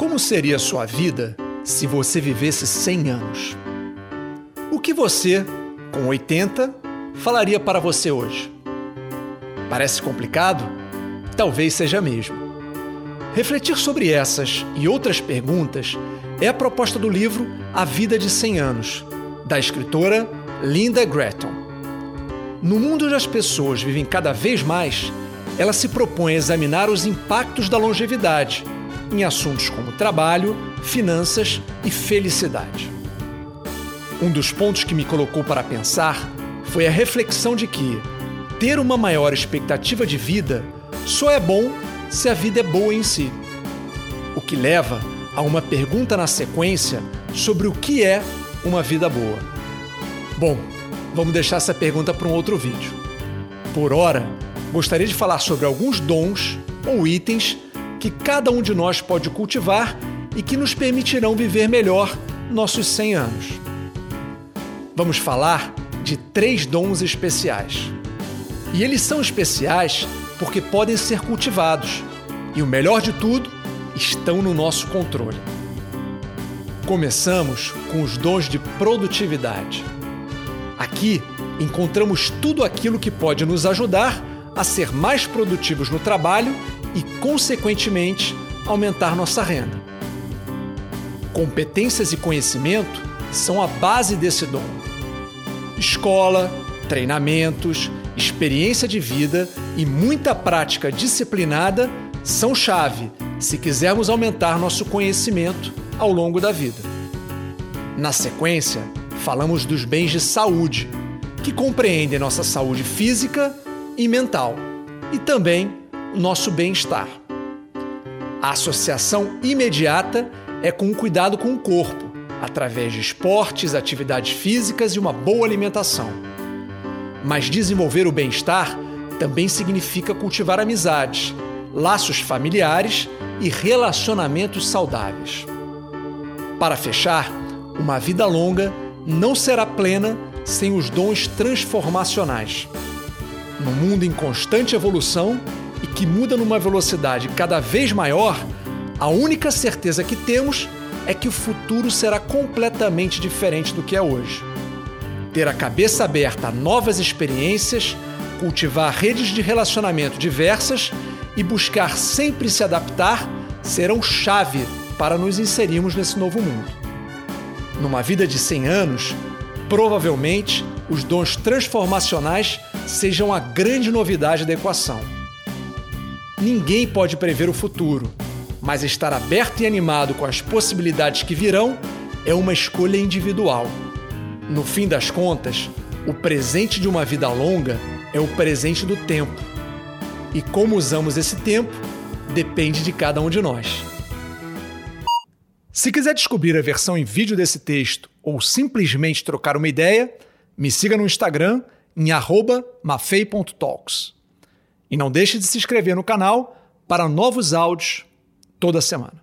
Como seria sua vida se você vivesse 100 anos? O que você, com 80, falaria para você hoje? Parece complicado? Talvez seja mesmo. Refletir sobre essas e outras perguntas é a proposta do livro A Vida de 100 Anos, da escritora Linda Gretton. No mundo onde as pessoas vivem cada vez mais, ela se propõe a examinar os impactos da longevidade em assuntos como trabalho, finanças e felicidade. Um dos pontos que me colocou para pensar foi a reflexão de que ter uma maior expectativa de vida só é bom se a vida é boa em si. O que leva a uma pergunta na sequência sobre o que é uma vida boa. Bom, vamos deixar essa pergunta para um outro vídeo. Por hora, gostaria de falar sobre alguns dons ou itens que cada um de nós pode cultivar e que nos permitirão viver melhor nossos 100 anos. Vamos falar de três dons especiais. E eles são especiais porque podem ser cultivados e, o melhor de tudo, estão no nosso controle. Começamos com os dons de produtividade. Aqui encontramos tudo aquilo que pode nos ajudar a ser mais produtivos no trabalho e, consequentemente, aumentar nossa renda. Competências e conhecimento são a base desse dom. Escola, treinamentos, experiência de vida e muita prática disciplinada são chave se quisermos aumentar nosso conhecimento ao longo da vida. Na sequência, falamos dos bens de saúde, que compreendem nossa saúde física e mental, e também nosso bem-estar. A associação imediata é com o cuidado com o corpo, através de esportes, atividades físicas e uma boa alimentação. Mas desenvolver o bem-estar também significa cultivar amizades, laços familiares e relacionamentos saudáveis. Para fechar, uma vida longa não será plena sem os dons transformacionais. No mundo em constante evolução, e que muda numa velocidade cada vez maior, a única certeza que temos é que o futuro será completamente diferente do que é hoje. Ter a cabeça aberta a novas experiências, cultivar redes de relacionamento diversas e buscar sempre se adaptar serão chave para nos inserirmos nesse novo mundo. Numa vida de 100 anos, provavelmente os dons transformacionais sejam a grande novidade da equação. Ninguém pode prever o futuro, mas estar aberto e animado com as possibilidades que virão é uma escolha individual. No fim das contas, o presente de uma vida longa é o presente do tempo. E como usamos esse tempo depende de cada um de nós. Se quiser descobrir a versão em vídeo desse texto ou simplesmente trocar uma ideia, me siga no Instagram em mafei.talks. E não deixe de se inscrever no canal para novos áudios toda semana.